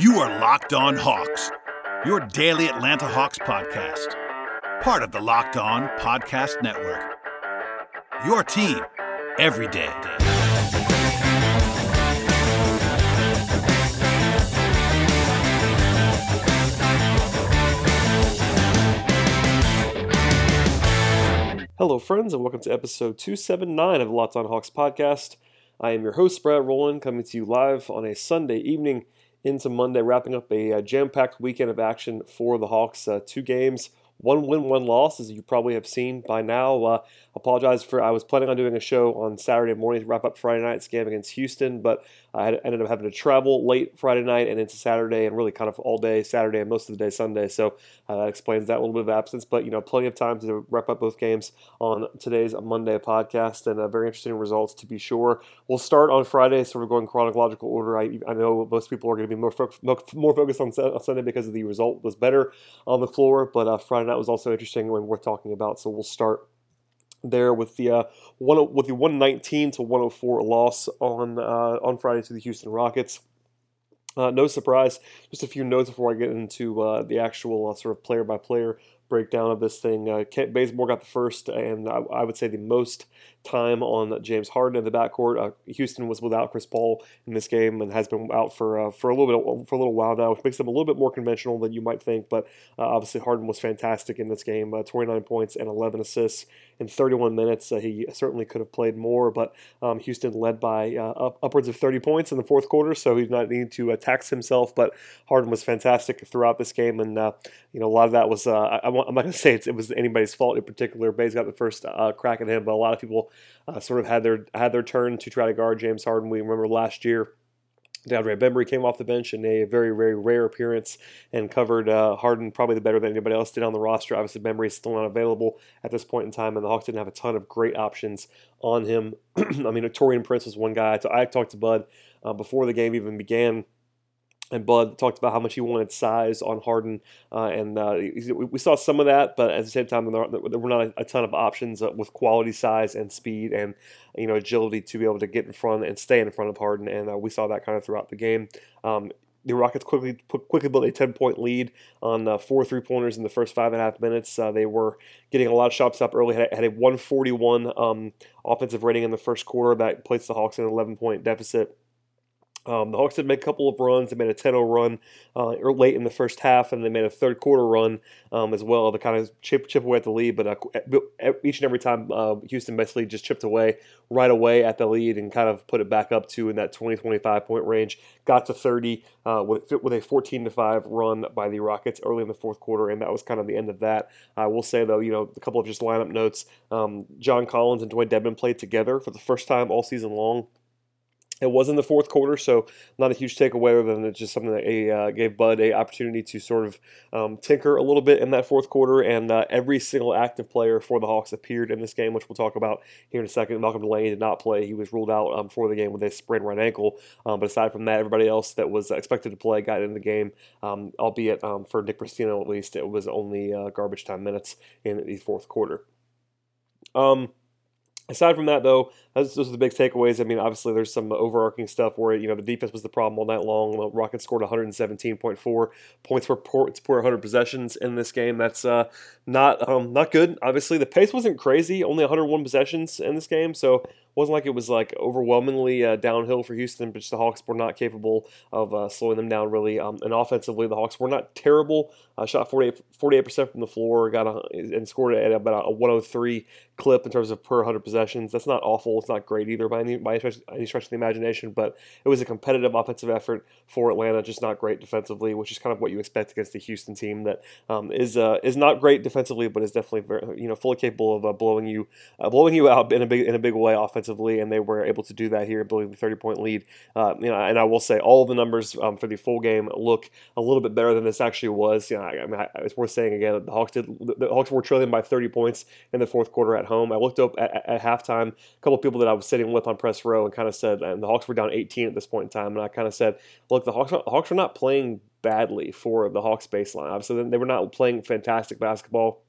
You are Locked On Hawks, your daily Atlanta Hawks podcast, part of the Locked On Podcast Network. Your team every day. Hello, friends, and welcome to episode 279 of Locked On Hawks podcast. I am your host, Brad Rowland, coming to you live on a Sunday evening into Monday, wrapping up a, uh, jam packed weekend of action for the Hawks. Uh, two games, one win, one loss, as you probably have seen by now. Apologize for I was planning on doing a show on Saturday morning to wrap up Friday night's game against Houston, but I ended up having to travel late Friday night and into Saturday, and really kind of all day Saturday and most of the day Sunday. So uh, that explains that little bit of absence. But you know, plenty of time to wrap up both games on today's Monday podcast, and uh, very interesting results to be sure. We'll start on Friday, sort of going chronological order. I, I know most people are going to be more fo- more focused on Sunday because the result was better on the floor, but uh, Friday night was also interesting and worth talking about. So we'll start there with the uh, one with the 119 to 104 loss on uh, on Friday to the Houston Rockets. Uh, no surprise. Just a few notes before I get into uh, the actual uh, sort of player by player breakdown of this thing. Uh, Kent Bazemore got the first, and I, I, would say the most time on James Harden in the backcourt. Uh, Houston was without Chris Paul in this game and has been out for uh, for a little bit for a little while now, which makes them a little bit more conventional than you might think. But uh, obviously, Harden was fantastic in this game. Uh, 29 points and 11 assists in 31 minutes. Uh, he certainly could have played more, but um, Houston led by up, upwards of 30 points in the fourth quarter, so he's not needing to tax himself. But Harden was fantastic throughout this game, and you know a lot of that was I, am not going to say it was anybody's fault in particular. Bay's got the first crack at him, but a lot of people uh, sort of had their had their turn to try to guard James Harden. We remember last year. DeAndre Bembry came off the bench in a very, very rare appearance and covered uh, Harden probably the better than anybody else did on the roster. Obviously, Bembry is still not available at this point in time, and the Hawks didn't have a ton of great options on him. I mean, Taurean Prince was one guy. I talked to Bud uh, before the game even began and Bud talked about how much he wanted size on Harden, uh, and uh, we saw some of that, but at the same time, there, were not a ton of options uh, with quality size and speed and you know agility to be able to get in front and stay in front of Harden, and uh, we saw that kind of throughout the game. Um, the Rockets quickly quickly built a 10 point lead on uh, four three pointers in the first five and a half minutes. Uh, they were getting a lot of shots up early, had, had a 141 um, offensive rating in the first quarter that placed the Hawks in an 11 point deficit. Um, the Hawks did make a couple of runs. They made a 10-0 run uh, late in the first half, and they made a third quarter run um, as well to kind of chip chip away at the lead. But uh, each and every time, uh, Houston basically just chipped away right away at the lead and kind of put it back up to in that 20-25 point range. Got to 30 uh, with, with a 14 to 5 run by the Rockets early in the fourth quarter, and that was kind of the end of that. I will say though, you know, a couple of just lineup notes. Um, John Collins and Dewayne Dedmon played together for the first time all season long. It was in the fourth quarter, so not a huge takeaway other than it's just something that a, uh, gave Bud a opportunity to sort of um, tinker a little bit in that fourth quarter. And uh, every single active player for the Hawks appeared in this game, which we'll talk about here in a second. Malcolm Delaney did not play; he was ruled out um, for the game with a sprained right ankle. Um, but aside from that, everybody else that was expected to play got in the game, um, albeit um, for Nick Brussino at least, it was only uh, garbage time minutes in the fourth quarter. Um, Aside from that, though, those, are the big takeaways. I mean, obviously, there's some overarching stuff where you know the defense was the problem all night long. Rockets scored 117.4 points per per 100 possessions in this game. That's uh, not um, not good. Obviously, the pace wasn't crazy. Only 101 possessions in this game, so wasn't like it was like overwhelmingly uh, downhill for Houston, but the Hawks were not capable of uh, slowing them down really. Um, and offensively, the Hawks were not terrible. Uh, shot 48 percent from the floor, got a, and scored at about a 103 clip in terms of per 100 possessions. That's not awful. It's not great either by any by any stretch of the imagination, but it was a competitive offensive effort for Atlanta, just not great defensively, which is kind of what you expect against the Houston team that um, is uh, is not great defensively, but is definitely very, you know fully capable of uh, blowing you uh, blowing you out in a big in a big way offensively and they were able to do that here, building the 30 point lead. Uh, you know, and I will say all the numbers um, for the full game look a little bit better than this actually was. You know, I, I mean, I, it's worth saying again that the Hawks did the Hawks were trailing by 30 points in the fourth quarter at home. I looked up at, at, at halftime, a couple of people that I was sitting with on press row, and kind of said, and the Hawks were down 18 at this point in time, and I kind of said, look, the Hawks, the Hawks are not playing badly for the Hawks baseline. Obviously, they were not playing fantastic basketball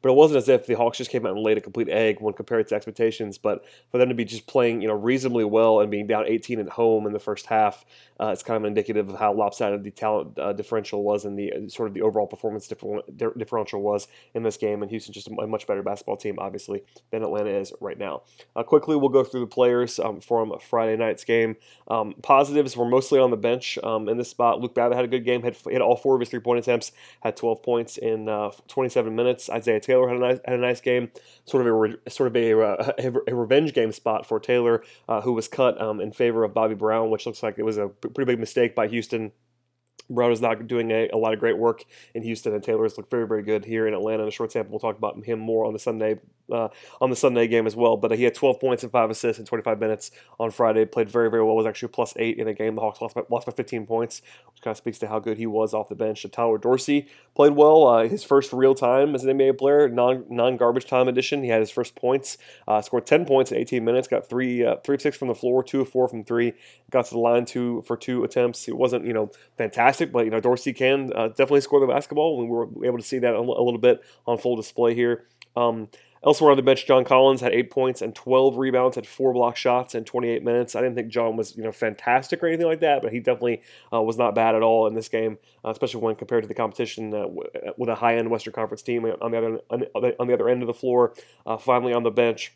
But it wasn't as if the Hawks just came out and laid a complete egg when compared to expectations. But for them to be just playing, you know, reasonably well and being down 18 at home in the first half, uh, it's kind of indicative of how lopsided the talent uh, differential was and the uh, sort of the overall performance differential was in this game. And Houston just a much better basketball team, obviously, than Atlanta is right now. Uh, quickly, we'll go through the players um, from Friday night's game. Um, positives were mostly on the bench um, in this spot. Luke Babbitt had a good game, had hit all four of his three point attempts, had 12 points in uh, 27 minutes. Isaiah Taylor had a nice, had a nice game, sort of a sort of a, uh, a, a, revenge game spot for Taylor, uh, who was cut um, in favor of Bobby Brown, which looks like it was a pretty big mistake by Houston Brown is not doing a, a, lot of great work in Houston, and Taylor's looked very, very good here in Atlanta. In a short sample, we'll talk about him more on the Sunday uh, on the Sunday game as well. But uh, he had 12 points and five assists in 25 minutes on Friday. Played very, very well. Was actually plus eight in a game. The Hawks lost by, lost by 15 points, which kind of speaks to how good he was off the bench. Tyler Dorsey played well. Uh, his first real time as an NBA player, non non garbage time edition. He had his first points. Uh, scored 10 points in 18 minutes. Got three uh, three of six from the floor, two of four from three. Got to the line two for two attempts. It wasn't you know fantastic, but you know Dorsey can uh, definitely score the basketball. We were able to see that a, little bit on full display here. Um, Elsewhere on the bench, John Collins had eight points and 12 rebounds, had four block shots in 28 minutes. I didn't think John was you know fantastic or anything like that, but he definitely uh, was not bad at all in this game, uh, especially when compared to the competition uh, with a high-end Western Conference team on the other on the other end of the floor. Uh, finally on the bench.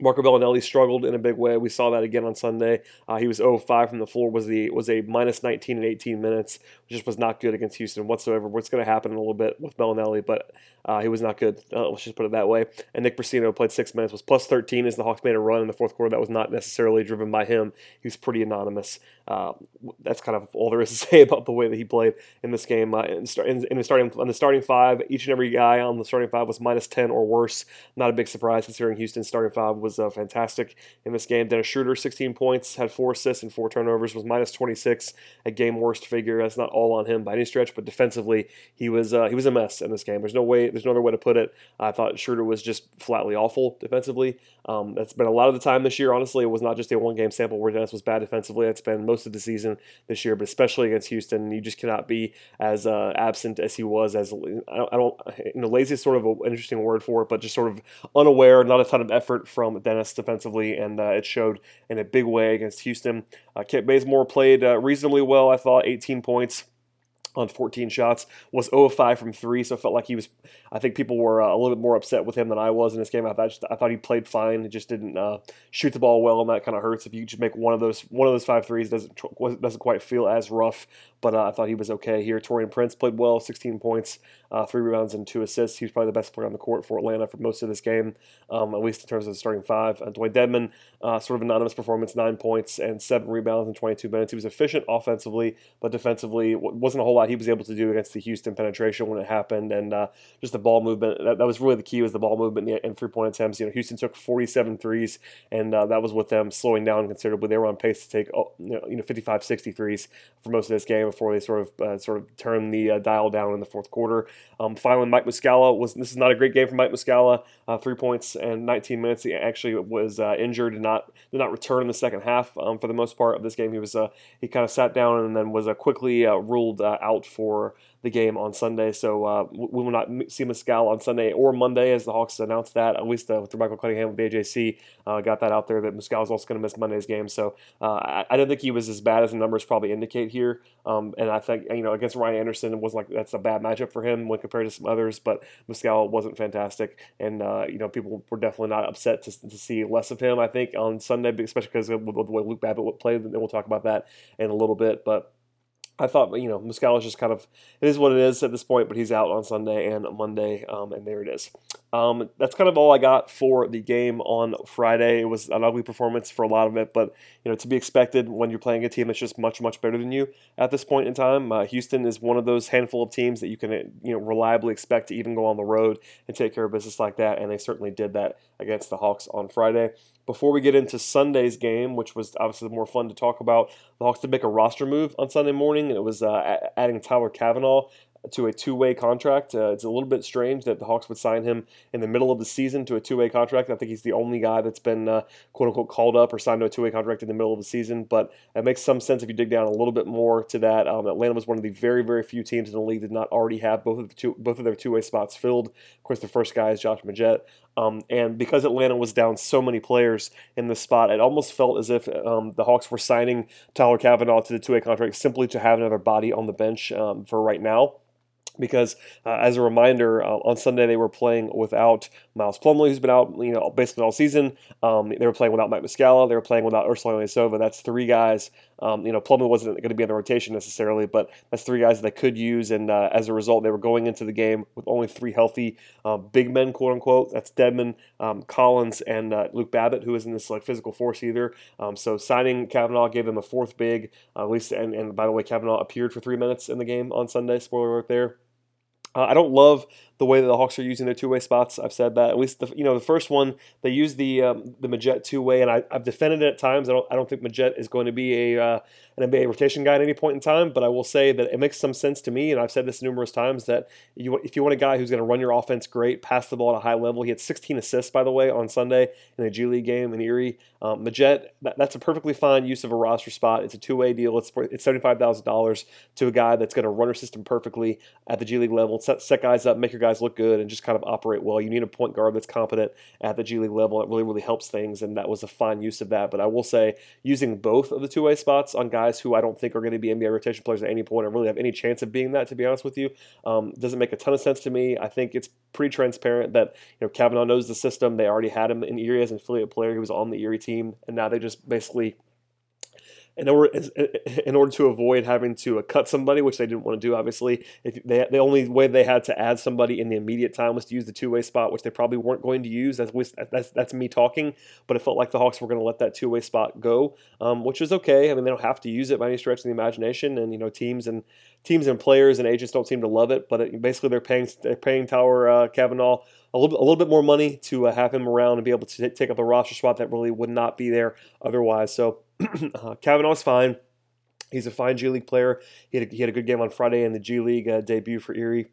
Marco Belinelli struggled in a big way. We saw that again on Sunday. Uh, he was 0-5 from the floor. Was the was a minus 19 in 18 minutes, which just was not good against Houston whatsoever. What's going to happen in a little bit with Belinelli, but uh, he was not good. Uh, let's just put it that way. And Nick Brussino played six minutes, was plus 13 as the Hawks made a run in the fourth quarter. That was not necessarily driven by him. He was pretty anonymous. Uh, that's kind of all there is to say about the way that he played in this game. Uh, in, in, in, the starting on the starting five, each and every guy on the starting five was minus 10 or worse. Not a big surprise considering Houston's starting five was uh, fantastic in this game. Dennis Schroeder, 16 points, had four assists and four turnovers, was minus 26, a game worst figure. That's not all on him by any stretch, but defensively he was uh, he was a mess in this game. There's no way there's no other way to put it. I thought Schroeder was just flatly awful defensively. Um, that's been a lot of the time this year. Honestly, it was not just a one game sample where Dennis was bad defensively. It's been most of the season this year, but especially against Houston, you just cannot be as uh, absent as he was. As I don't, I don't, you know, lazy is sort of an interesting word for it, but just sort of unaware, not a ton of effort from Dennis defensively, and uh, it showed in a big way against Houston. Uh, Kent Bazemore played uh, reasonably well. I thought 18 points on 14 shots, was 0 of 5 from three, so it felt like he was. I think people were uh, a little bit more upset with him than I was in this game. I thought I thought he played fine. He just didn't uh, shoot the ball well, and that kind of hurts if you just make one of those one of those five threes. Doesn't doesn't quite feel as rough, but uh, I thought he was okay here. Taurean Prince played well, 16 points, uh, three rebounds, and two assists. He was probably the best player on the court for Atlanta for most of this game, um, at least in terms of the starting five. Uh, Dewayne Dedmon, uh, sort of anonymous performance, nine points and seven rebounds in 22 minutes. He was efficient offensively, but defensively wasn't a whole lot he was able to do against the Houston penetration when it happened, and uh, just the ball movement. That, that, was really the key was the ball movement and three point attempts. You know, Houston took 47 threes, and uh, that was with them slowing down considerably. They were on pace to take oh, you know 55, 60 threes for most of this game before they sort of uh, sort of turned the uh, dial down in the fourth quarter. Um, finally, Mike Muscala was this is not a great game for Mike Muscala. Uh, three points and 19 minutes. He actually was uh, injured and not did not return in the second half um, for the most part of this game. He was he kind of sat down and then was quickly ruled out for the game on Sunday. So uh, we will not see Muscala on Sunday or Monday, as the Hawks announced that. At least uh, through Michael Cunningham with AJC, uh, got that out there that Muscala is also going to miss Monday's game. So uh, I, I, don't think he was as bad as the numbers probably indicate here. Um, and I think you know against Ryan Anderson, it wasn't like that's a bad matchup for him when compared to some others. But Muscala wasn't fantastic, and uh, you know people were definitely not upset to, to see less of him. I think on Sunday, especially because of the way Luke Babbitt played. And we'll talk about that in a little bit, but. I thought, you know, Muscala is just kind of, it is what it is at this point, but he's out on Sunday and Monday, um, and there it is. Um, that's kind of all I got for the game on Friday. It was an ugly performance for a lot of it, but, you know, to be expected when you're playing a team that's just much, much better than you at this point in time. Uh, Houston is one of those handful of teams that you can, you know, reliably expect to even go on the road and take care of business like that, and they certainly did that against the Hawks on Friday. Before we get into Sunday's game, which was obviously more fun to talk about, the Hawks did make a roster move on Sunday morning, and it was uh, adding Tyler Cavanaugh to a two-way contract. Uh, it's a little bit strange that the Hawks would sign him in the middle of the season to a two-way contract. I think he's the only guy that's been uh, "quote unquote" called up or signed to a two-way contract in the middle of the season. But it makes some sense if you dig down a little bit more to that. Um, Atlanta was one of the very, very few teams in the league that did not already have both of the two, both of their two-way spots filled. Of course, the first guy is Josh Magette. Um, and because Atlanta was down so many players in the spot, it almost felt as if um, the Hawks were signing Tyler Cavanaugh to the two-way contract simply to have another body on the bench um, for right now because uh, as a reminder, uh, on Sunday they were playing without Miles Plumlee, who's been out, you know, basically all season. Um, they were playing without Mike Muscala. They were playing without Ersan Ilyasova. That's three guys. Um, you know, Plumlee wasn't going to be in the rotation necessarily, but that's three guys that they could use. And uh, as a result, they were going into the game with only three healthy uh, big men, quote unquote. That's Dedmon, um, Collins, and uh, Luke Babbitt, who isn't this like physical force either. Um, so signing Cavanaugh gave them a fourth big, uh, at least. And, and by the way, Cavanaugh appeared for three minutes in the game on Sunday. Spoiler alert there. Uh, I don't love the way that the Hawks are using their two-way spots. I've said that at least the you know the first one they use the um, the Magette two-way, and I, have defended it at times. I don't I don't think Magette is going to be a uh, an NBA rotation guy at any point in time, but I will say that it makes some sense to me, and I've said this numerous times that you if you want a guy who's going to run your offense great, pass the ball at a high level. He had 16 assists by the way on Sunday in a G League game in Erie. Um, Magette that, that's a perfectly fine use of a roster spot. It's a two-way deal. It's it's seventy five thousand dollars to a guy that's going to run your system perfectly at the G League level, set, set guys up, make your guys look good, and just kind of operate well. You need a point guard that's competent at the G League level. It really, really helps things, and that was a fine use of that. But I will say, using both of the two way spots on guys who I don't think are going to be NBA rotation players at any point or really have any chance of being that, to be honest with you, um, doesn't make a ton of sense to me. I think it's pretty transparent that you know Cavanaugh knows the system. They already had him in Erie as an affiliate player. He was on the Erie team, and now they just basically in order in order to avoid having to uh, cut somebody, which they didn't want to do. Obviously, if they, the only way they had to add somebody in the immediate time was to use the two way spot, which they probably weren't going to use. That's that's that's me talking, but it felt like the Hawks were going to let that two way spot go, um, which is okay. I mean, they don't have to use it by any stretch of the imagination, and you know, teams and teams and players and agents don't seem to love it. But it, basically, they're paying they're paying Tower uh, Cavanaugh a little, a little bit more money to uh, have him around and be able to t- take up a roster spot that really would not be there otherwise. So uh, Cavanaugh's fine. He's a fine G League player. He had a, he had a good game on Friday in the G League uh, debut for Erie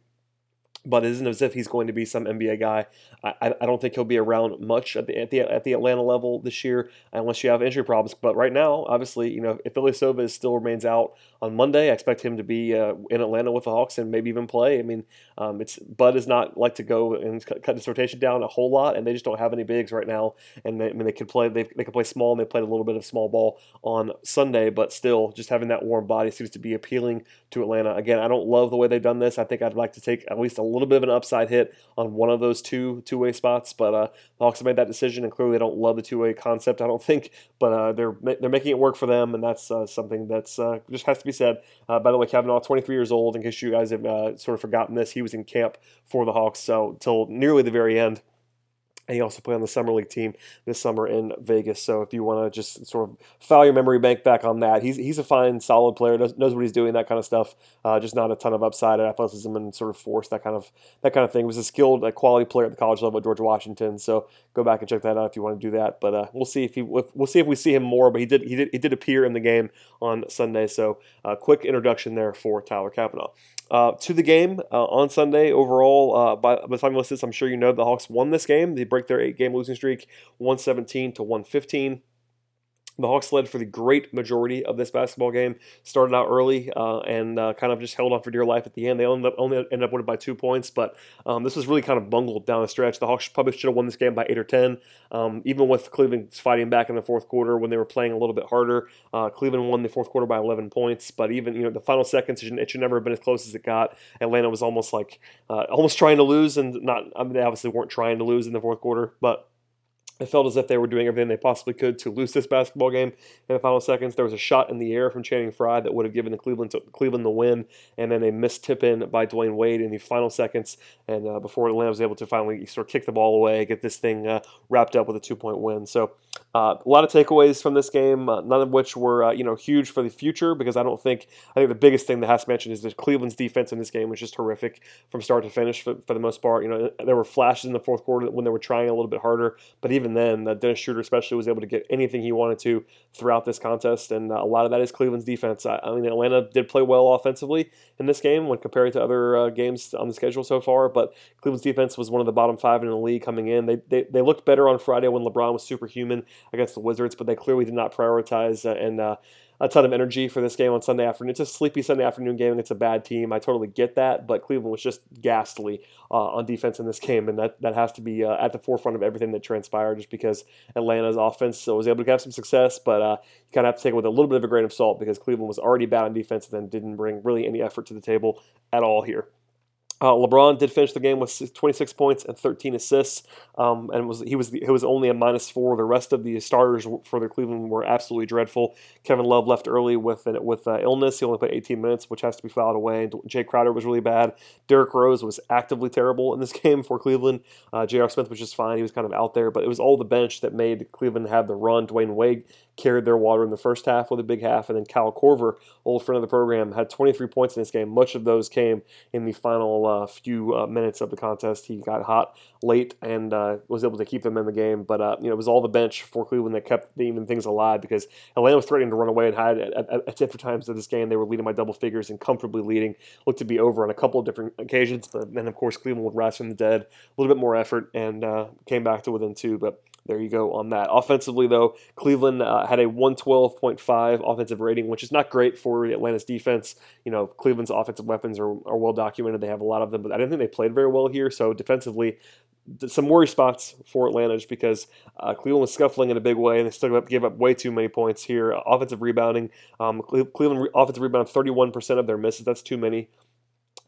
but it isn't as if he's going to be some NBA guy. I, I don't think he'll be around much at the, at the at the Atlanta level this year unless you have injury problems. But right now, obviously, you know if Ilyasova still remains out on Monday, I expect him to be uh, in Atlanta with the Hawks and maybe even play. I mean, um, it's Bud is not like to go and cut, cut this rotation down a whole lot, and they just don't have any bigs right now. And they, I mean, they could play they they could play small, and they played a little bit of small ball on Sunday, but still, just having that warm body seems to be appealing to Atlanta. Again, I don't love the way they've done this. I think I'd like to take at least a little bit of an upside hit on one of those two two way spots. But uh, the Hawks have made that decision, and clearly they don't love the two way concept. I don't think, but uh, they're they're making it work for them, and that's uh, something that's uh, just has to be said. Uh, by the way, Cavanaugh, 23 years old. In case you guys have uh, sort of forgotten this, he was in camp for the Hawks, so till nearly the very end. He also played on the summer league team this summer in Vegas. So if you want to just sort of file your memory bank back on that, he's he's a fine, solid player. Knows, knows what he's doing, that kind of stuff. Uh, just not a ton of upside, athleticism, and sort of force, that kind of that kind of thing. He was a skilled, a quality player at the college level at George Washington. So go back and check that out if you want to do that. But uh, we'll see if he we'll see if we see him more. But he did he did he did appear in the game on Sunday. So uh, quick introduction there for Tyler Cavanaugh. Uh, to the game uh, on Sunday overall, uh, by, by the time you listen I'm sure you know the Hawks won this game. They break their eight game losing streak 117 to 115. The Hawks led for the great majority of this basketball game. Started out early uh, and uh, kind of just held on for dear life at the end. They only, only ended up winning by two points, but um, this was really kind of bungled down the stretch. The Hawks probably should have won this game by eight or ten. Um, even with Cleveland fighting back in the fourth quarter when they were playing a little bit harder, uh, Cleveland won the fourth quarter by 11 points. But even you know the final seconds, it should never have been as close as it got. Atlanta was almost like uh, almost trying to lose, and not. I mean, they obviously weren't trying to lose in the fourth quarter, but it felt as if they were doing everything they possibly could to lose this basketball game in the final seconds. There was a shot in the air from Channing Frye that would have given the Cleveland Cleveland the win, and then a missed tip in by Dwyane Wade in the final seconds, and uh, before Atlanta was able to finally sort of kick the ball away, get this thing uh, wrapped up with a two point win. So uh, a lot of takeaways from this game, uh, none of which were uh, you know huge for the future because I don't think I think the biggest thing that has to mention is that Cleveland's defense in this game was just horrific from start to finish for, for the most part. You know there were flashes in the fourth quarter when they were trying a little bit harder, but even even then, uh, Dennis Schroeder especially was able to get anything he wanted to throughout this contest, and uh, a lot of that is Cleveland's defense. I, I, mean, Atlanta did play well offensively in this game when compared to other uh, games on the schedule so far, but Cleveland's defense was one of the bottom five in the league coming in. They, they, they looked better on Friday when LeBron was superhuman against the Wizards, but they clearly did not prioritize uh, and uh, a ton of energy for this game on Sunday afternoon. It's a sleepy Sunday afternoon game, and it's a bad team. I totally get that, but Cleveland was just ghastly uh, on defense in this game, and that, that has to be uh, at the forefront of everything that transpired just because Atlanta's offense was able to have some success, but uh, you kind of have to take it with a little bit of a grain of salt because Cleveland was already bad on defense and then didn't bring really any effort to the table at all here. Uh, LeBron did finish the game with 26 points and 13 assists, um, and was he was he was only a minus four. The rest of the starters for the Cleveland were absolutely dreadful. Kevin Love left early with with uh, illness. He only played 18 minutes, which has to be filed away. Jae Crowder was really bad. Derrick Rose was actively terrible in this game for Cleveland. Uh, J.R. Smith was just fine. He was kind of out there, but it was all the bench that made Cleveland have the run. Dwyane Wade carried their water in the first half with a big half, and then Kyle Korver, old friend of the program, had 23 points in this game. Much of those came in the final uh, few uh, minutes of the contest. He got hot late and uh, was able to keep them in the game, but you know it was all the bench for Cleveland that kept even things alive because Atlanta was threatening to run away and hide at, at, at different times of this game. They were leading by double figures and comfortably leading. Looked to be over on a couple of different occasions, but then of course Cleveland would rise from the dead, a little bit more effort, and came back to within two, but there you go on that. Offensively, though, Cleveland uh, had a 112.5 offensive rating, which is not great for Atlanta's defense. You know, Cleveland's offensive weapons are, are well documented. They have a lot of them, but I didn't think they played very well here. So defensively, some worry spots for Atlanta just because uh, Cleveland was scuffling in a big way and they still gave up way too many points here. Offensive rebounding, um, Cleveland offensive rebound 31% of their misses. That's too many.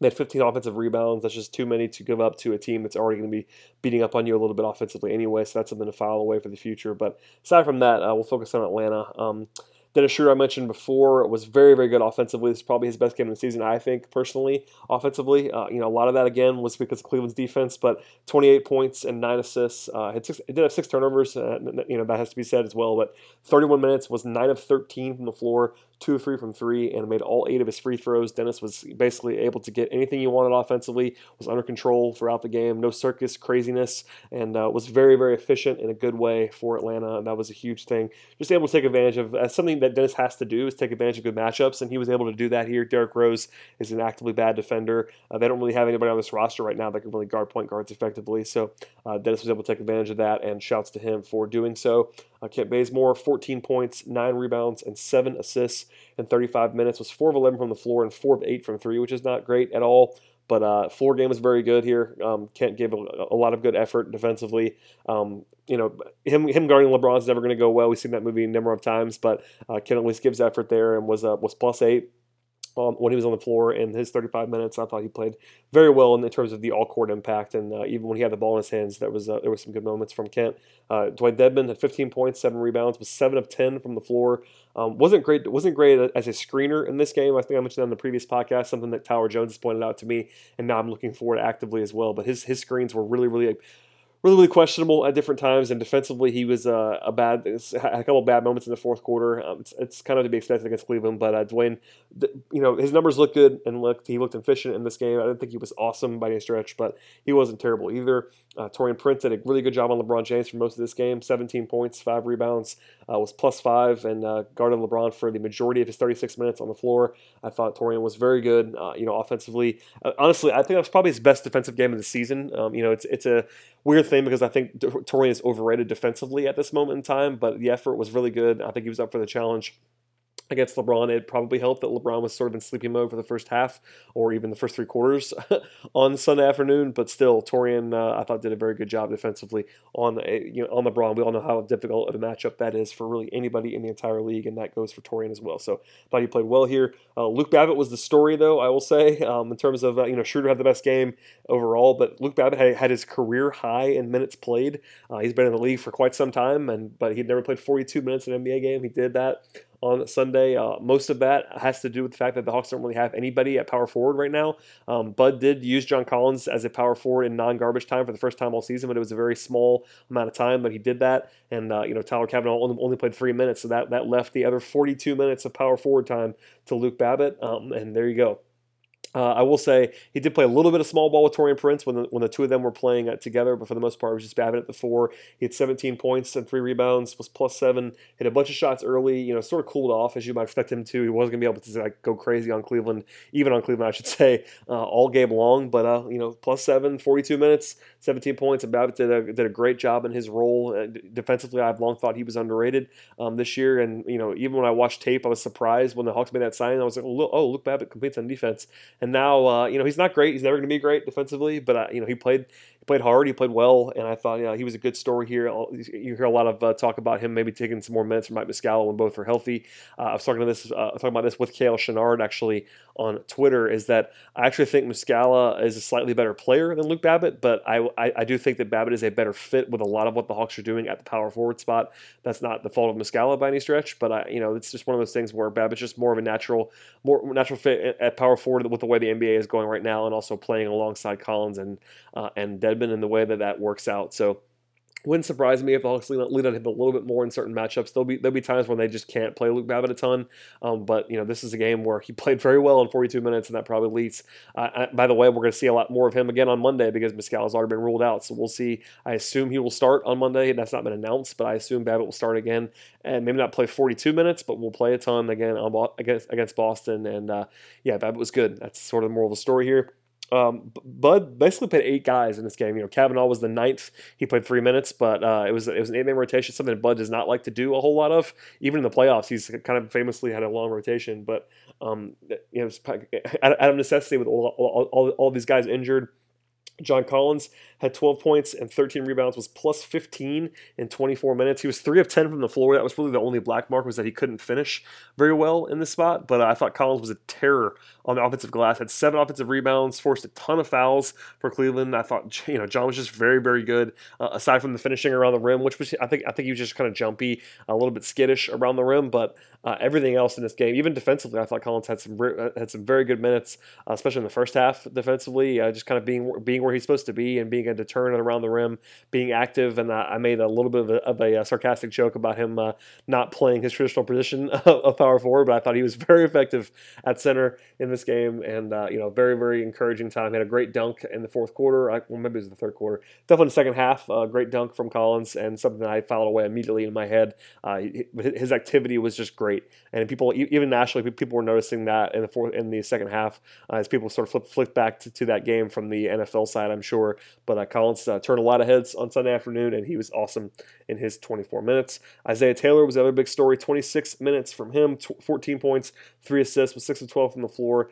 They had 15 offensive rebounds. That's just too many to give up to a team that's already going to be beating up on you a little bit offensively anyway. So that's something to file away for the future. But aside from that, uh, we'll focus on Atlanta. Um, Dennis Schroeder, I mentioned before, was very, very good offensively. This is probably his best game of the season, I think, personally, offensively. Uh, you know, a lot of that, again, was because of Cleveland's defense, but 28 points and nine assists. Uh, had six, it did have six turnovers, uh, you know, that has to be said as well, but 31 minutes was 9 of 13 from the floor, 2 of 3 from 3, and made all 8 of his free throws. Dennis was basically able to get anything he wanted offensively, was under control throughout the game, no circus craziness, and uh, was very, very efficient in a good way for Atlanta, and that was a huge thing. Just able to take advantage of something that Dennis has to do is take advantage of good matchups, and he was able to do that here. Derrick Rose is an actively bad defender. Uh, they don't really have anybody on this roster right now that can really guard point guards effectively, so uh, Dennis was able to take advantage of that, and shouts to him for doing so. Uh, Kent Bazemore, 14 points, 9 rebounds, and 7 assists in 35 minutes. Was 4 of 11 from the floor and 4 of 8 from 3, which is not great at all. But uh, floor game was very good here. Um, Kent gave a, a, lot of good effort defensively. Um, you know, him him guarding LeBron is never going to go well. We've seen that movie a number of times, but uh, Kent at least gives effort there and was uh, was plus eight when he was on the floor in his 35 minutes. I thought he played very well in, terms of the all court impact, and uh, even when he had the ball in his hands, there was uh, there was some good moments from Kent. Uh, Dewayne Dedmon had 15 points, seven rebounds, was seven of 10 from the floor. Um, wasn't great. wasn't great as a screener in this game. I think I mentioned that in the previous podcast, something that Tyler Jones pointed out to me, and now I'm looking forward actively as well. But his his screens were really really really, really questionable at different times. And defensively, he was uh, a bad, had a couple bad moments in the fourth quarter. Um, it's, it's, kind of to be expected against Cleveland, but uh, Dewayne, you know, his numbers look good and looked he looked efficient in this game. I didn't think he was awesome by any stretch, but he wasn't terrible either. Uh, Taurean Prince did a really good job on LeBron James for most of this game. 17 points, five rebounds, uh, was plus five, and uh, guarded LeBron for the majority of his 36 minutes on the floor. I thought Taurean was very good. Uh, you know, offensively, uh, honestly, I think that was probably his best defensive game of the season. Um, you know, it's it's a weird thing because I think Taurean is overrated defensively at this moment in time, but the effort was really good. I think he was up for the challenge against LeBron, it probably helped that LeBron was sort of in sleepy mode for the first half or even the first three quarters on Sunday afternoon. But still, Taurean, uh, I thought did a very good job defensively on a, you know on LeBron. We all know how difficult of a matchup that is for really anybody in the entire league, and that goes for Taurean as well. So I thought he played well here. Uh, Luke Babbitt was the story, though I will say, um, in terms of uh, you know Schroeder had the best game overall, but Luke Babbitt had, had his career high in minutes played. Uh, he's been in the league for quite some time, and but he'd never played 42 minutes in an NBA game. He did that on Sunday. Uh, most of that has to do with the fact that the Hawks don't really have anybody at power forward right now. Um, Bud did use John Collins as a power forward in non-garbage time for the first time all season, but it was a very small amount of time. But he did that, and uh, you know Tyler Cavanaugh only, only, played three minutes, so that that left the other 42 minutes of power forward time to Luke Babbitt. Um, and there you go. Uh, I will say he did play a little bit of small ball with Taurean Prince when the, when the two of them were playing uh, together, but for the most part, it was just Babbitt at the four. He had 17 points and three rebounds, was plus seven, hit a bunch of shots early, you know, sort of cooled off as you might expect him to. He wasn't going to be able to like, go crazy on Cleveland, even on Cleveland, I should say, uh, all game long, but, uh, you know, plus seven, 42 minutes, 17 points, and Babbitt did a, did a great job in his role. Uh, defensively, I've long thought he was underrated um, this year, and, you know, even when I watched tape, I was surprised when the Hawks made that signing. I was like, oh, Luke Babbitt completes on defense. And now, uh, you know, he's not great. He's never going to be great defensively, but uh, you know, he played he played hard. He played well, and I thought, you know, he was a good story here. You hear a lot of uh, talk about him maybe taking some more minutes from Mike Muscala when both are healthy. Uh, I was talking to this, uh, talking about this with KL Chouinard actually on Twitter. Is that I actually think Muscala is a slightly better player than Luke Babbitt, but I, I, I do think that Babbitt is a better fit with a lot of what the Hawks are doing at the power forward spot. That's not the fault of Muscala by any stretch, but I, you know, it's just one of those things where Babbitt's just more of a natural, more natural fit at power forward with the way the NBA is going right now, and also playing alongside Collins and uh, and In the way that that works out. So wouldn't surprise me if the Hawks lean on him a little bit more in certain matchups. There'll be there'll be times when they just can't play Luke Babbitt a ton. Um, but you know this is a game where he played very well in 42 minutes, and that probably leads. Uh, by the way, we're going to see a lot more of him again on Monday because Muscala has already been ruled out. So we'll see. I assume he will start on Monday. That's not been announced, but I assume Babbitt will start again and maybe not play 42 minutes, but we'll play a ton again on, against against Boston. And uh, yeah, Babbitt was good. That's sort of the moral of the story here. Um, Bud basically played eight guys in this game. You know, Cavanaugh was the ninth. He played three minutes, but uh, it was it was an eight man rotation, something Bud does not like to do a whole lot of. Even in the playoffs, he's kind of famously had a long rotation. But um, you know, out of necessity with all, all, all, all these guys injured. John Collins had 12 points and 13 rebounds, was plus 15 in 24 minutes. He was 3 of 10 from the floor. That was really the only black mark was that he couldn't finish very well in this spot, but I thought Collins was a terror on the offensive glass. Had seven offensive rebounds, forced a ton of fouls for Cleveland. I thought you know John was just very very good uh, aside from the finishing around the rim, which was I think I think he was just kind of jumpy, a little bit skittish around the rim, but uh, everything else in this game, even defensively, I thought Collins had some uh, had some very good minutes, uh, especially in the first half defensively, uh, just kind of being being where he's supposed to be and being a deterrent around the rim, being active. And I made a little bit of a, of a uh, sarcastic joke about him not playing his traditional position of power forward, but I thought he was very effective at center in this game, and you know, very very encouraging time. He had a great dunk in the fourth quarter. I, well, maybe it was the third quarter. Definitely the second half. A great dunk from Collins, and something that I filed away immediately in my head. his activity was just great. And people, even nationally, people were noticing that in the fourth, in the second half, uh, as people sort of flip, flip back to, to, that game from the NFL side, I'm sure. But uh, Collins uh, turned a lot of heads on Sunday afternoon, and he was awesome in his 24 minutes. Isaiah Taylor was the other big story. 26 minutes from him, 14 points, three assists, with six of 12 from the floor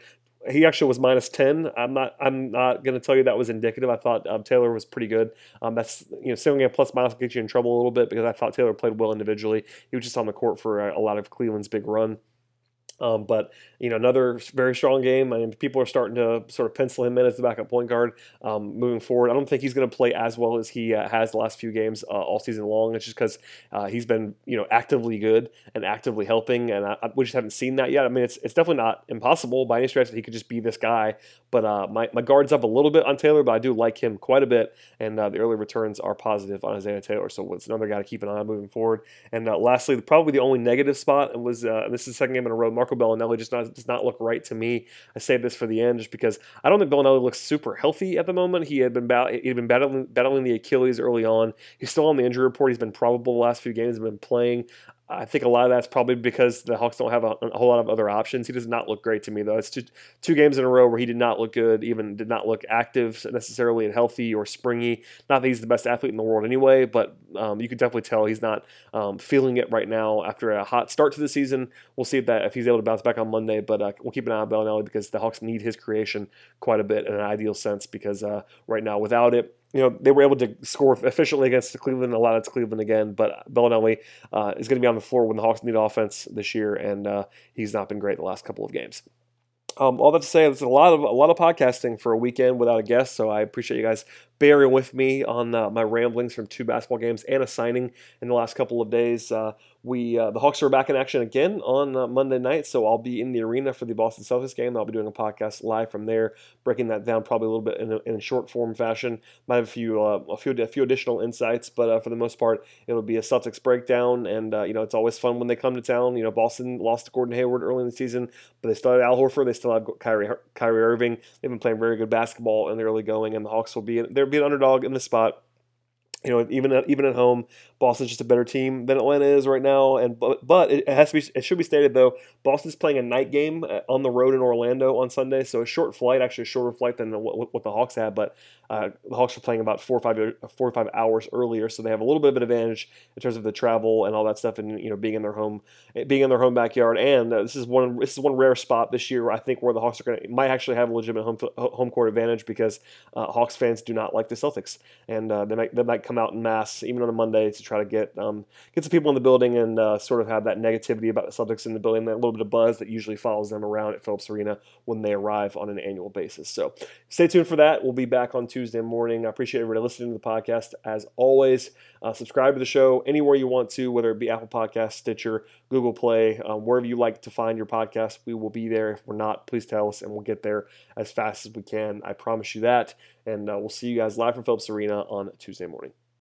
he actually was minus 10 i'm not i'm not going to tell you that was indicative i thought um, taylor was pretty good um, that's you know sitting a plus minus get you in trouble a little bit because i thought taylor played well individually he was just on the court for a, a lot of cleveland's big run um, but you know, another very strong game. I mean, people are starting to sort of pencil him in as the backup point guard um, moving forward. I don't think he's going to play as well as he uh, has the last few games uh, all season long. It's just because uh, he's been you know actively good and actively helping, and I, we just haven't seen that yet. I mean, it's it's definitely not impossible by any stretch that he could just be this guy. But uh, my my guard's up a little bit on Taylor, but I do like him quite a bit, and uh, the early returns are positive on Isaiah Taylor. So it's another guy to keep an eye on moving forward. And uh, lastly, probably the only negative spot was this is the second game in a row. Marco Belinelli just not does not look right to me. I say this for the end just because I don't think Belinelli looks super healthy at the moment. He had been bat- he had been battling, battling the Achilles early on. He's still on the injury report. He's been probable the last few games. Have been playing. I think a lot of that's probably because the Hawks don't have a, a, whole lot of other options. He does not look great to me, though. It's two, two games in a row where he did not look good, even did not look active necessarily and healthy or springy. Not that he's the best athlete in the world anyway, but um, you can definitely tell he's not um, feeling it right now after a hot start to the season. We'll see if that if he's able to bounce back on Monday, but uh, we'll keep an eye on Belinelli because the Hawks need his creation quite a bit in an ideal sense because uh, right now without it, you know, they were able to score efficiently against Cleveland. A lot of it's Cleveland again, but Belinelli uh, is going to be on the floor when the Hawks need offense this year, and uh, he's not been great the last couple of games. Um, all that to say, there's a lot of a lot of podcasting for a weekend without a guest, so I appreciate you guys bearing with me on uh, my ramblings from two basketball games and a signing in the last couple of days. Uh, we uh, the Hawks are back in action again on uh, Monday night, so I'll be in the arena for the Boston Celtics game. I'll be doing a podcast live from there, breaking that down probably a little bit in a, in short form fashion. Might have a few uh, a few a few additional insights, but uh, for the most part, it'll be a Celtics breakdown. And uh, you know, it's always fun when they come to town. You know, Boston lost to Gordon Hayward early in the season, but they still have Al Horford. They still have Kyrie Kyrie Irving. They've been playing very good basketball in the early going, and the Hawks will be they'll be an underdog in the spot you know, even even at home, Boston's just a better team than Atlanta is right now. And but, but it has to be it should be stated though, Boston's playing a night game uh, on the road in Orlando on Sunday, so a short flight, actually a shorter flight than what, what the Hawks had. But uh, the Hawks are playing about four or five four or five hours earlier, so they have a little bit of an advantage in terms of the travel and all that stuff, and you know being in their home eh, being in their home backyard. And uh, this is one this is one rare spot this year I think where the Hawks are going to might actually have a legitimate home home court advantage because uh, Hawks fans do not like the Celtics, and uh, they might they might come out in mass even on a Monday try to get um, get some people in the building and uh, sort of have that negativity about the Celtics in the building, that little bit of buzz that usually follows them around at Phillips Arena when they arrive on an annual basis. So stay tuned for that. We'll be back on Tuesday morning. I appreciate everybody listening to the podcast as always. Uh, subscribe to the show anywhere you want to, whether it be Apple Podcast, Stitcher, Google Play, um, wherever you like to find your podcast. We will be there. If we're not, please tell us, and we'll get there as fast as we can. I promise you that. And uh, we'll see you guys live from Phillips Arena on Tuesday morning.